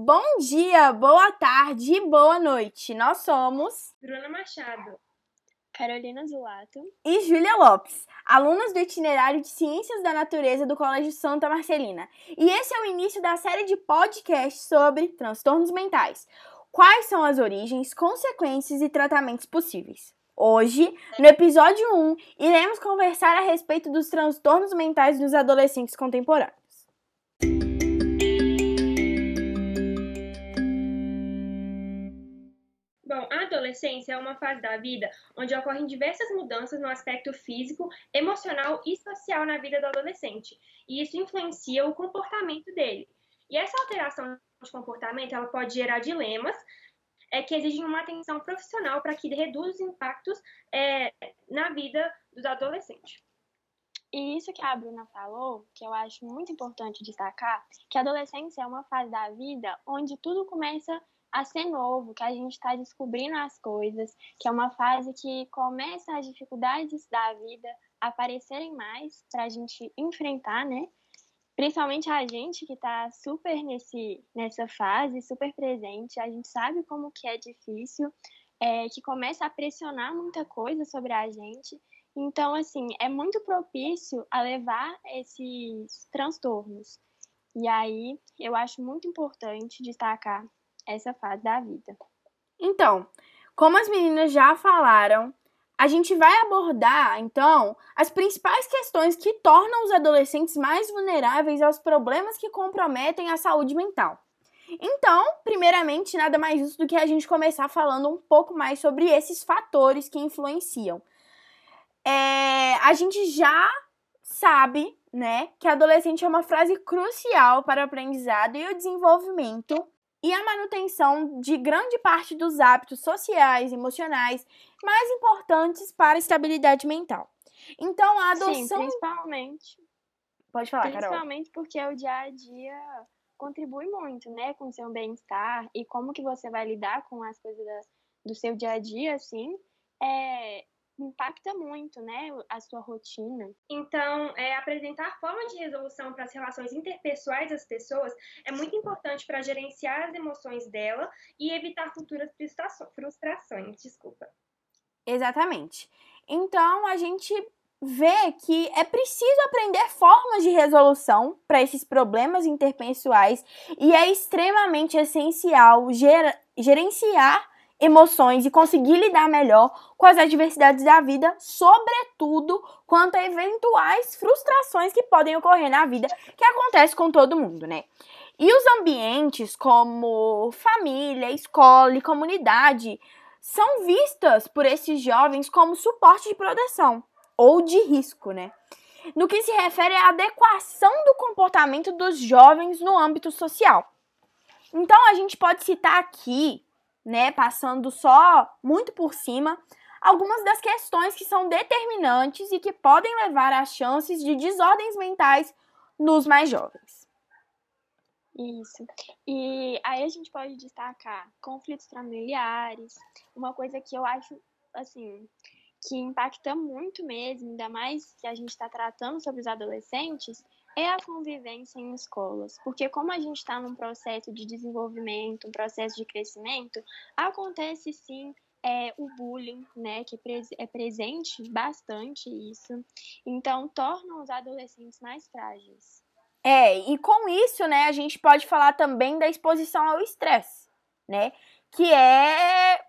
Bom dia, boa tarde e boa noite. Nós somos Bruna Machado, Carolina Zulato e Júlia Lopes, alunas do itinerário de Ciências da Natureza do Colégio Santa Marcelina. E esse é o início da série de podcasts sobre transtornos mentais. Quais são as origens, consequências e tratamentos possíveis? Hoje, no episódio 1, iremos conversar a respeito dos transtornos mentais dos adolescentes contemporâneos. Bom, a adolescência é uma fase da vida onde ocorrem diversas mudanças no aspecto físico, emocional e social na vida do adolescente, e isso influencia o comportamento dele. E essa alteração de comportamento ela pode gerar dilemas é, que exigem uma atenção profissional para que reduza os impactos é, na vida dos adolescentes. E isso que a Bruna falou, que eu acho muito importante destacar, que a adolescência é uma fase da vida onde tudo começa a ser novo, que a gente está descobrindo as coisas, que é uma fase que começa as dificuldades da vida aparecerem mais para a gente enfrentar, né? Principalmente a gente que está super nesse, nessa fase, super presente, a gente sabe como que é difícil, é, que começa a pressionar muita coisa sobre a gente. Então, assim, é muito propício a levar esses transtornos. E aí, eu acho muito importante destacar essa fase da vida. Então, como as meninas já falaram, a gente vai abordar, então, as principais questões que tornam os adolescentes mais vulneráveis aos problemas que comprometem a saúde mental. Então, primeiramente, nada mais justo do que a gente começar falando um pouco mais sobre esses fatores que influenciam. É, a gente já sabe, né, que adolescente é uma frase crucial para o aprendizado e o desenvolvimento e a manutenção de grande parte dos hábitos sociais e emocionais mais importantes para a estabilidade mental. Então, a adoção. Sim, principalmente. Pode falar, Carol. Principalmente porque o dia a dia contribui muito, né, com o seu bem-estar e como que você vai lidar com as coisas da, do seu dia a dia, assim, é, impacta muito, né, a sua rotina. Então, é, apresentar forma de resolução para as relações interpessoais das pessoas é muito importante para gerenciar as emoções dela e evitar futuras frustrações. Desculpa. Exatamente. Então, a gente vê que é preciso aprender formas de resolução para esses problemas interpessoais e é extremamente essencial ger gerenciar emoções e conseguir lidar melhor com as adversidades da vida, sobretudo quanto a eventuais frustrações que podem ocorrer na vida, que acontece com todo mundo, né? E os ambientes como família, escola e comunidade são vistas por esses jovens como suporte de proteção ou de risco, né? No que se refere à adequação do comportamento dos jovens no âmbito social. Então a gente pode citar aqui né, passando só muito por cima, algumas das questões que são determinantes e que podem levar a chances de desordens mentais nos mais jovens. Isso. E aí a gente pode destacar conflitos familiares, uma coisa que eu acho, assim, que impacta muito mesmo, ainda mais que a gente está tratando sobre os adolescentes, é a convivência em escolas, porque como a gente está num processo de desenvolvimento, um processo de crescimento, acontece sim é, o bullying, né, que é, presente bastante isso, então torna os adolescentes mais frágeis. É, e com isso, né, a gente pode falar também da exposição ao estresse, né, que é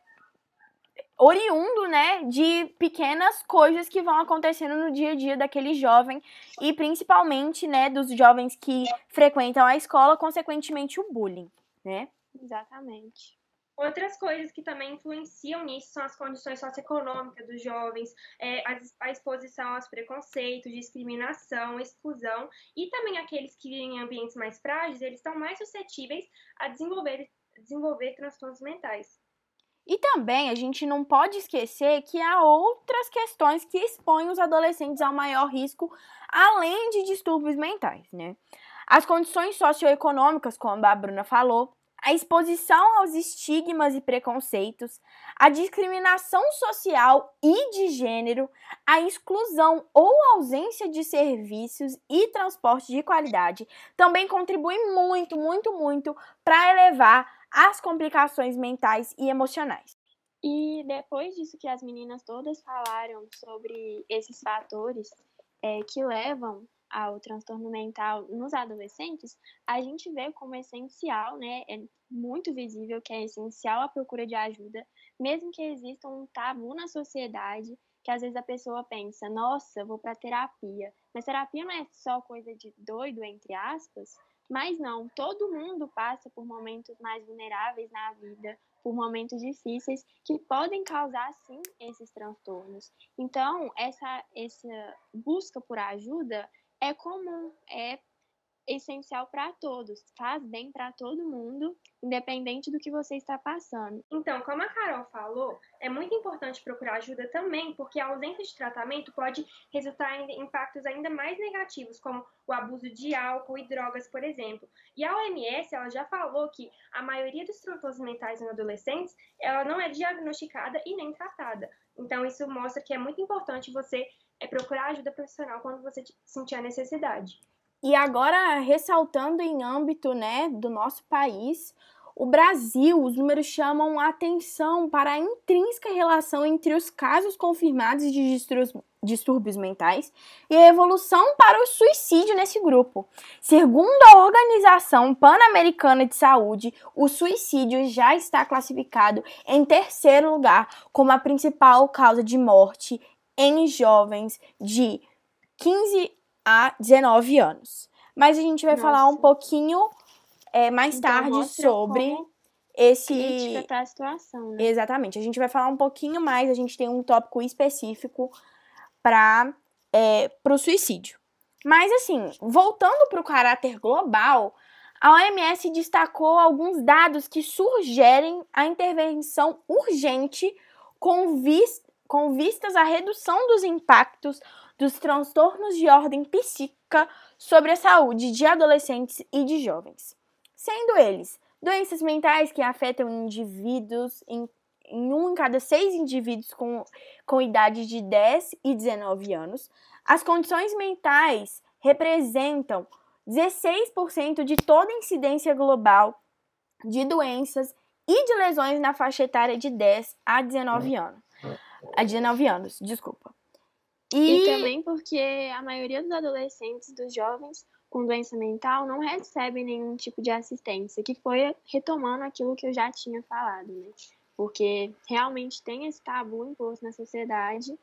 oriundo, né, de pequenas coisas que vão acontecendo no dia a dia daquele jovem e principalmente, né, dos jovens que frequentam a escola, consequentemente o bullying, né? Exatamente. Outras coisas que também influenciam nisso são as condições socioeconômicas dos jovens, é, a, a, exposição aos preconceitos, discriminação, exclusão, e também aqueles que vivem em ambientes mais frágeis, eles estão mais suscetíveis a desenvolver, desenvolver transtornos mentais. E também a gente não pode esquecer que há outras questões que expõem os adolescentes ao maior risco, além de distúrbios mentais, né? As condições socioeconômicas, como a Bruna falou, a exposição aos estigmas e preconceitos, a discriminação social e de gênero, a exclusão ou ausência de serviços e transporte de qualidade também contribuem muito, muito, muito para elevar as complicações mentais e emocionais. E depois disso que as meninas todas falaram sobre esses fatores é, que levam ao transtorno mental nos adolescentes, a gente vê como essencial, né, é muito visível que é essencial a procura de ajuda, mesmo que exista um tabu na sociedade, que às vezes a pessoa pensa, nossa, vou para terapia. Mas terapia não é só coisa de doido, entre aspas, mas não, todo mundo passa por momentos mais vulneráveis na vida, por momentos difíceis que podem causar sim esses transtornos. Então, essa essa busca por ajuda é comum, é essencial para todos, faz bem para todo mundo, independente do que você está passando. Então, como a Carol falou, é muito importante procurar ajuda também, porque a ausência de tratamento pode resultar em impactos ainda mais negativos, como o abuso de álcool e drogas, por exemplo. E a OMS, ela já falou que a maioria dos transtornos mentais em adolescentes, ela não é diagnosticada e nem tratada. Então, isso mostra que é muito importante você é procurar ajuda profissional quando você sentir a necessidade. E agora, ressaltando em âmbito né, do nosso país, o Brasil, os números chamam a atenção para a intrínseca relação entre os casos confirmados de distúrbios mentais e a evolução para o suicídio nesse grupo. Segundo a Organização Pan-Americana de Saúde, o suicídio já está classificado em terceiro lugar como a principal causa de morte em jovens de 15 a 19 anos. Mas a gente vai Nossa. falar um pouquinho é, mais então, tarde sobre esse. Pra situação, né? Exatamente. A gente vai falar um pouquinho mais, a gente tem um tópico específico para é, o suicídio. Mas assim, voltando para o caráter global, a OMS destacou alguns dados que sugerem a intervenção urgente com, vis com vistas à redução dos impactos dos transtornos de ordem psíquica sobre a saúde de adolescentes e de jovens, sendo eles doenças mentais que afetam indivíduos em, em um em cada seis indivíduos com, com idade de 10 e 19 anos. As condições mentais representam 16% de toda incidência global de doenças e de lesões na faixa etária de 10 a 19 anos a 19 anos, desculpa. E... e também porque a maioria dos adolescentes, dos jovens com doença mental, não recebem nenhum tipo de assistência, que foi retomando aquilo que eu já tinha falado, né? Porque realmente tem esse tabu imposto na sociedade,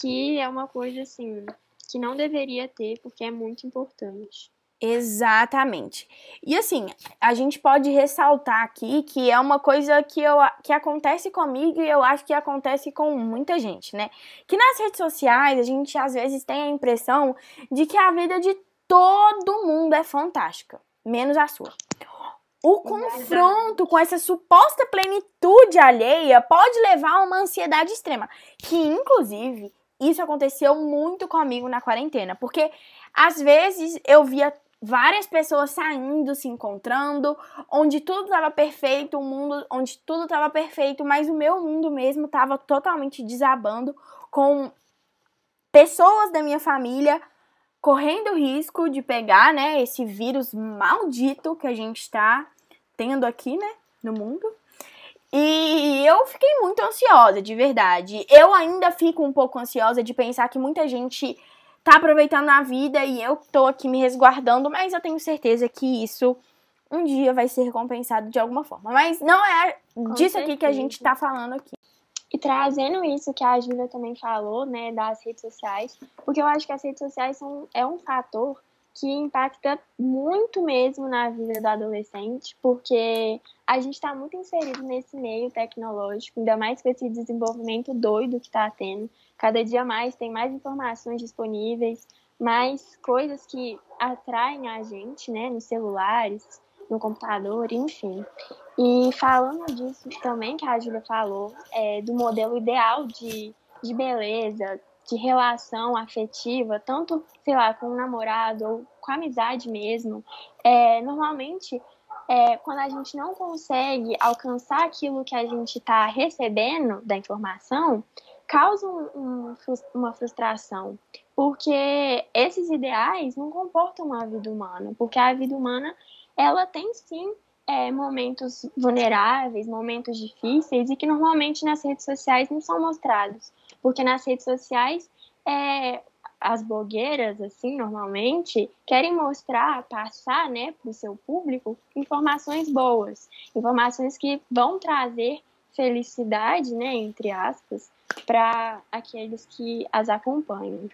que é uma coisa assim que não deveria ter, porque é muito importante. Exatamente. E assim, a gente pode ressaltar aqui que é uma coisa que, eu, que acontece comigo e eu acho que acontece com muita gente, né? Que nas redes sociais a gente às vezes tem a impressão de que a vida de todo mundo é fantástica, menos a sua. O confronto com essa suposta plenitude alheia pode levar a uma ansiedade extrema, que inclusive isso aconteceu muito comigo na quarentena, porque às vezes eu via várias pessoas saindo, se encontrando, onde tudo estava perfeito, um mundo onde tudo estava perfeito, mas o meu mundo mesmo estava totalmente desabando com pessoas da minha família correndo risco de pegar, né, esse vírus maldito que a gente está tendo aqui, né, no mundo. E eu fiquei muito ansiosa, de verdade. Eu ainda fico um pouco ansiosa de pensar que muita gente tá aproveitando a vida e eu tô aqui me resguardando, mas eu tenho certeza que isso um dia vai ser recompensado de alguma forma. Mas não é Com disso certeza. aqui que a gente tá falando aqui. E trazendo isso que a Júlia também falou, né, das redes sociais, porque eu acho que as redes sociais são, é um fator que impacta muito mesmo na vida do adolescente, porque a gente está muito inserido nesse meio tecnológico, ainda mais com esse desenvolvimento doido que está tendo. Cada dia mais tem mais informações disponíveis, mais coisas que atraem a gente, né, nos celulares, no computador, enfim. E falando disso também que a Júlia falou, é, do modelo ideal de, de beleza, de relação afetiva, tanto, sei lá, com um namorado ou com amizade mesmo, é, normalmente é, quando a gente não consegue alcançar aquilo que a gente está recebendo da informação, causa um, um, uma frustração, porque esses ideais não comportam uma vida humana, porque a vida humana ela tem sim é, momentos vulneráveis, momentos difíceis e que normalmente nas redes sociais não são mostrados, porque nas redes sociais é, as blogueiras, assim, normalmente, querem mostrar, passar, né, para o seu público informações boas, informações que vão trazer felicidade, né, entre aspas, para aqueles que as acompanham.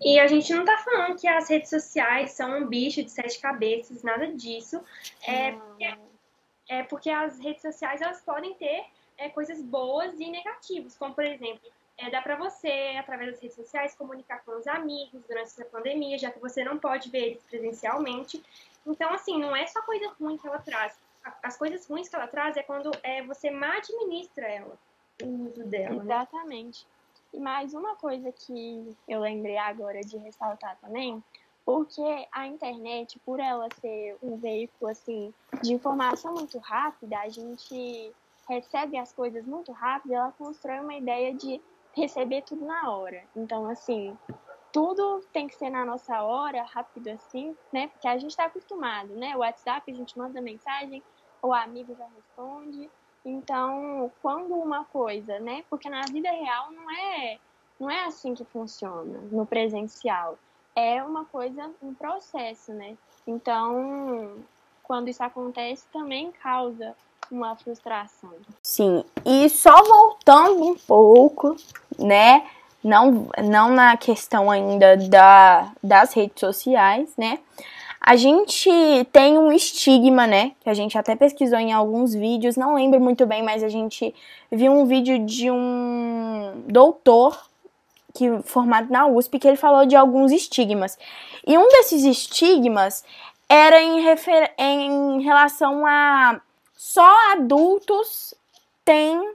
E a gente não está falando que as redes sociais são um bicho de sete cabeças, nada disso. É, porque, é porque as redes sociais elas podem ter é, coisas boas e negativas, como por exemplo, é, dá para você, através das redes sociais, comunicar com os amigos durante essa pandemia, já que você não pode ver eles presencialmente. Então, assim, não é só coisa ruim que ela traz. As coisas ruins que ela traz é quando é, você má administra ela, o uso dela. Né? Exatamente. Né? E mais uma coisa que eu lembrei agora de ressaltar também, porque a internet, por ela ser um veículo assim de informação muito rápida, a gente recebe as coisas muito rápido, ela constrói uma ideia de receber tudo na hora. Então, assim, tudo tem que ser na nossa hora, rápido assim, né? Porque a gente está acostumado, né? O WhatsApp a gente manda mensagem, o amigo já responde. Então, quando uma coisa, né? Porque na vida real não é, não é assim que funciona, no presencial. É uma coisa, um processo, né? Então, quando isso acontece, também causa uma frustração. Sim, e só voltando um pouco, né? Não, não na questão ainda da, das redes sociais, né? A gente tem um estigma, né? Que a gente até pesquisou em alguns vídeos, não lembro muito bem, mas a gente viu um vídeo de um doutor que formado na USP que ele falou de alguns estigmas. E um desses estigmas era em, refer em relação a só adultos têm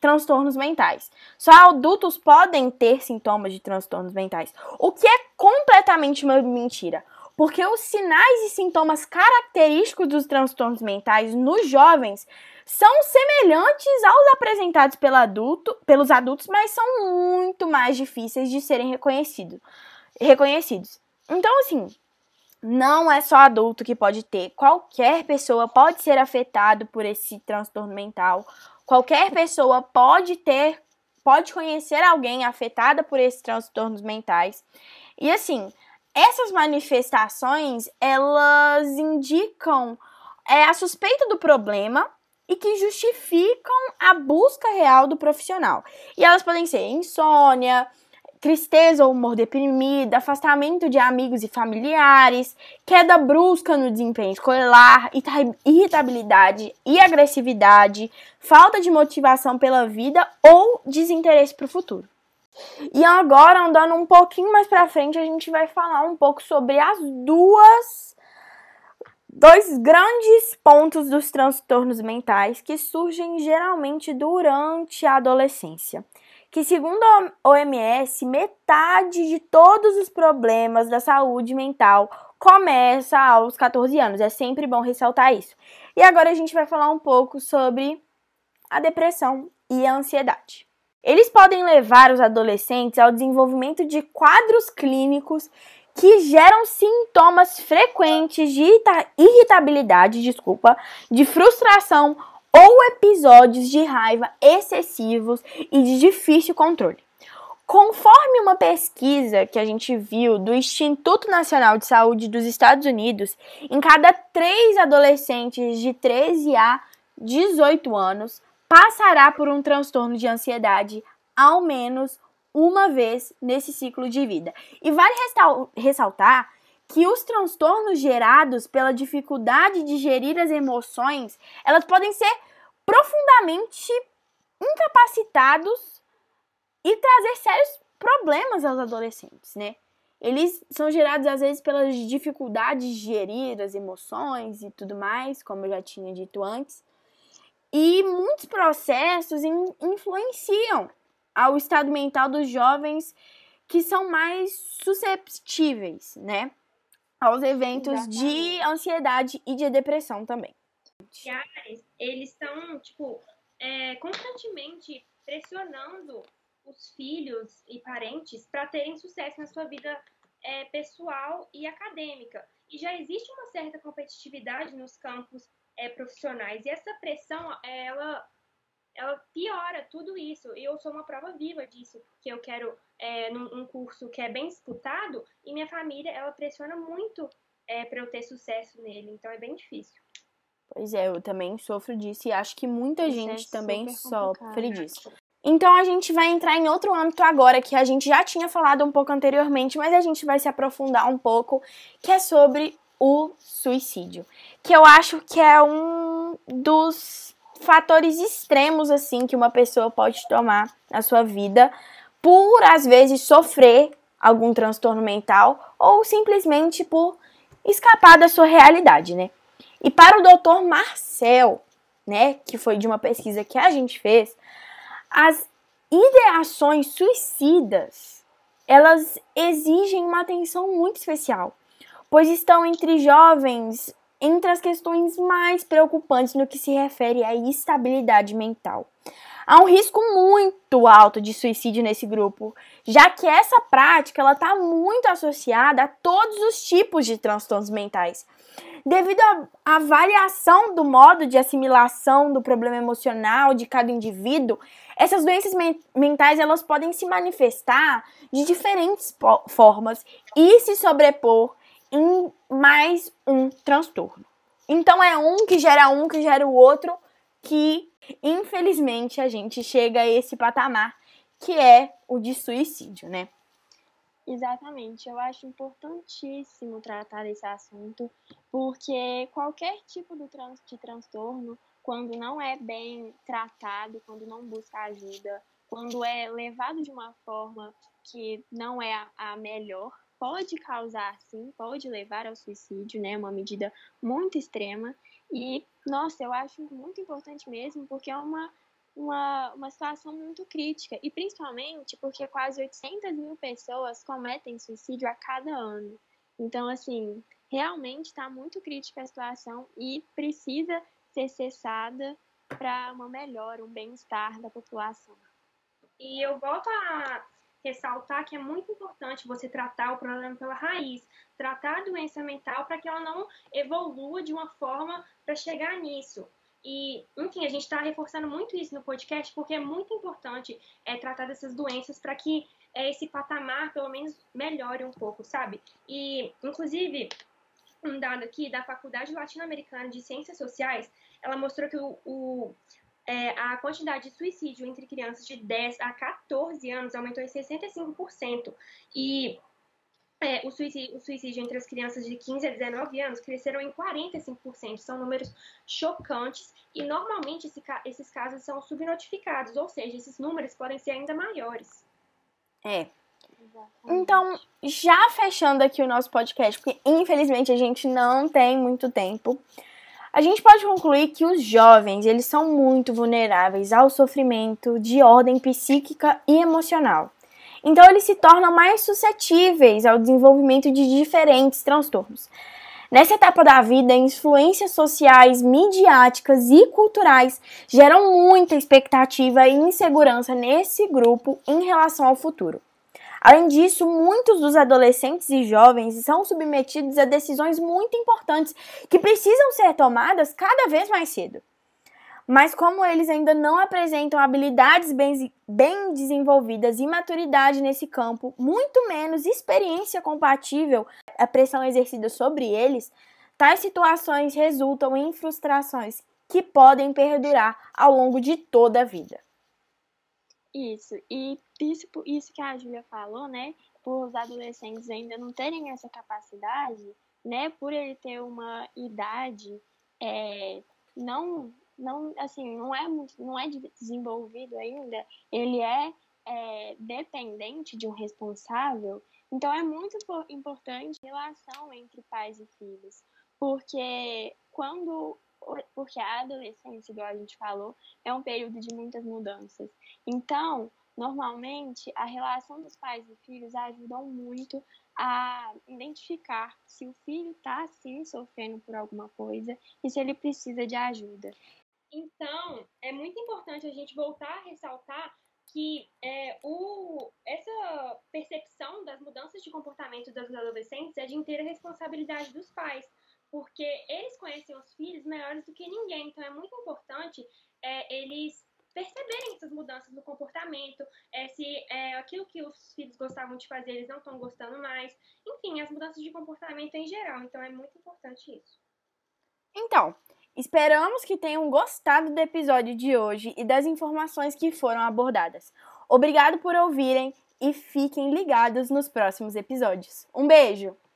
transtornos mentais. Só adultos podem ter sintomas de transtornos mentais, o que é completamente uma mentira. Porque os sinais e sintomas característicos dos transtornos mentais nos jovens são semelhantes aos apresentados pelo adulto, pelos adultos, mas são muito mais difíceis de serem reconhecido, reconhecidos. Então, assim, não é só adulto que pode ter. Qualquer pessoa pode ser afetado por esse transtorno mental. Qualquer pessoa pode ter, pode conhecer alguém afetada por esses transtornos mentais. E assim, essas manifestações, elas indicam é, a suspeita do problema e que justificam a busca real do profissional. E elas podem ser insônia, tristeza ou humor deprimido, afastamento de amigos e familiares, queda brusca no desempenho escolar, irritabilidade e agressividade, falta de motivação pela vida ou desinteresse para o futuro. E agora, andando um pouquinho mais para frente, a gente vai falar um pouco sobre as duas dois grandes pontos dos transtornos mentais que surgem geralmente durante a adolescência que, segundo a OMS, metade de todos os problemas da saúde mental começa aos 14 anos. É sempre bom ressaltar isso. E agora a gente vai falar um pouco sobre a depressão e a ansiedade. Eles podem levar os adolescentes ao desenvolvimento de quadros clínicos que geram sintomas frequentes de irritabilidade, desculpa, de frustração ou episódios de raiva excessivos e de difícil controle. Conforme uma pesquisa que a gente viu do Instituto Nacional de Saúde dos Estados Unidos, em cada três adolescentes de 13 a 18 anos passará por um transtorno de ansiedade ao menos uma vez nesse ciclo de vida. E vale ressaltar que os transtornos gerados pela dificuldade de gerir as emoções, elas podem ser profundamente incapacitados e trazer sérios problemas aos adolescentes, né? Eles são gerados às vezes pelas dificuldades de gerir as emoções e tudo mais, como eu já tinha dito antes. E muitos processos in influenciam ao estado mental dos jovens que são mais susceptíveis, né? aos eventos Exatamente. de ansiedade e de depressão também. Eles estão, tipo, é, constantemente pressionando os filhos e parentes para terem sucesso na sua vida é, pessoal e acadêmica. E já existe uma certa competitividade nos campos é, profissionais. E essa pressão, ela, ela piora tudo isso. E eu sou uma prova viva disso, porque eu quero é, num, um curso que é bem disputado e minha família, ela pressiona muito é, para eu ter sucesso nele. Então é bem difícil. Pois é, eu também sofro disso e acho que muita Isso gente é também sofre disso. Então a gente vai entrar em outro âmbito agora que a gente já tinha falado um pouco anteriormente, mas a gente vai se aprofundar um pouco, que é sobre o suicídio, que eu acho que é um dos fatores extremos assim que uma pessoa pode tomar na sua vida por às vezes sofrer algum transtorno mental ou simplesmente por escapar da sua realidade, né? E para o Dr. Marcel, né, que foi de uma pesquisa que a gente fez, as ideações suicidas, elas exigem uma atenção muito especial, pois estão entre jovens entre as questões mais preocupantes no que se refere à estabilidade mental. Há um risco muito alto de suicídio nesse grupo, já que essa prática ela está muito associada a todos os tipos de transtornos mentais. Devido à variação do modo de assimilação do problema emocional de cada indivíduo, essas doenças mentais elas podem se manifestar de diferentes formas e se sobrepor em mais um transtorno. Então é um que gera um que gera o outro que infelizmente a gente chega a esse patamar que é o de suicídio, né? Exatamente, eu acho importantíssimo tratar esse assunto, porque qualquer tipo de, trans de transtorno, quando não é bem tratado, quando não busca ajuda, quando é levado de uma forma que não é a melhor, pode causar sim, pode levar ao suicídio, né? Uma medida muito extrema. E, nossa, eu acho muito importante mesmo, porque é uma uma, uma situação muito crítica, e principalmente porque quase 800 mil pessoas cometem suicídio a cada ano. Então, assim, realmente está muito crítica a situação e precisa ser cessada para uma melhora, um bem-estar da população. E eu volto a ressaltar que é muito importante você tratar o problema pela raiz, tratar a doença mental para que ela não evolua de uma forma para chegar nisso. E, enfim, a gente está reforçando muito isso no podcast porque é muito importante é, tratar dessas doenças para que é, esse patamar, pelo menos, melhore um pouco, sabe? E, inclusive, um dado aqui da Faculdade Latino-Americana de Ciências Sociais, ela mostrou que o, o é, a quantidade de suicídio entre crianças de 10 a 14 anos aumentou em 65%. E é, o, suicídio, o, suicídio, entre as crianças de 15 a 19 anos cresceram em 45%. São números chocantes e normalmente esse, esses casos são subnotificados, ou seja, esses números podem ser ainda maiores. É. Então, já fechando aqui o nosso podcast, porque infelizmente a gente não tem muito tempo, a gente pode concluir que os jovens, eles são muito vulneráveis ao sofrimento de ordem psíquica e emocional. Então, eles se tornam mais suscetíveis ao desenvolvimento de diferentes transtornos. Nessa etapa da vida, influências sociais, midiáticas e culturais geram muita expectativa e insegurança nesse grupo em relação ao futuro. Além disso, muitos dos adolescentes e jovens são submetidos a decisões muito importantes que precisam ser tomadas cada vez mais cedo. Mas como eles ainda não apresentam habilidades bem, bem desenvolvidas e maturidade nesse campo, muito menos experiência compatível à pressão exercida sobre eles, tais situações resultam em frustrações que podem perdurar ao longo de toda a vida. Isso, e isso, isso que a Júlia falou, né? Por os adolescentes ainda não terem essa capacidade, né? Por ele ter uma idade é, não não, assim, não é muito, não é desenvolvido ainda, ele é, é dependente de um responsável, então é muito importante a relação entre pais e filhos, porque quando porque a adolescência, igual a gente falou, é um período de muitas mudanças. Então, normalmente, a relação dos pais e filhos ajudam muito a identificar se o filho está sim sofrendo por alguma coisa e se ele precisa de ajuda. Então, é muito importante a gente voltar a ressaltar que é, o, essa percepção das mudanças de comportamento dos adolescentes é de inteira responsabilidade dos pais, porque eles conhecem os filhos melhores do que ninguém. Então, é muito importante é, eles perceberem essas mudanças no comportamento, é, se é, aquilo que os filhos gostavam de fazer eles não estão gostando mais, enfim, as mudanças de comportamento em geral. Então é muito importante isso. Então, esperamos que tenham gostado do episódio de hoje e das informações que foram abordadas. Obrigado por ouvirem e fiquem ligados nos próximos episódios. Um beijo!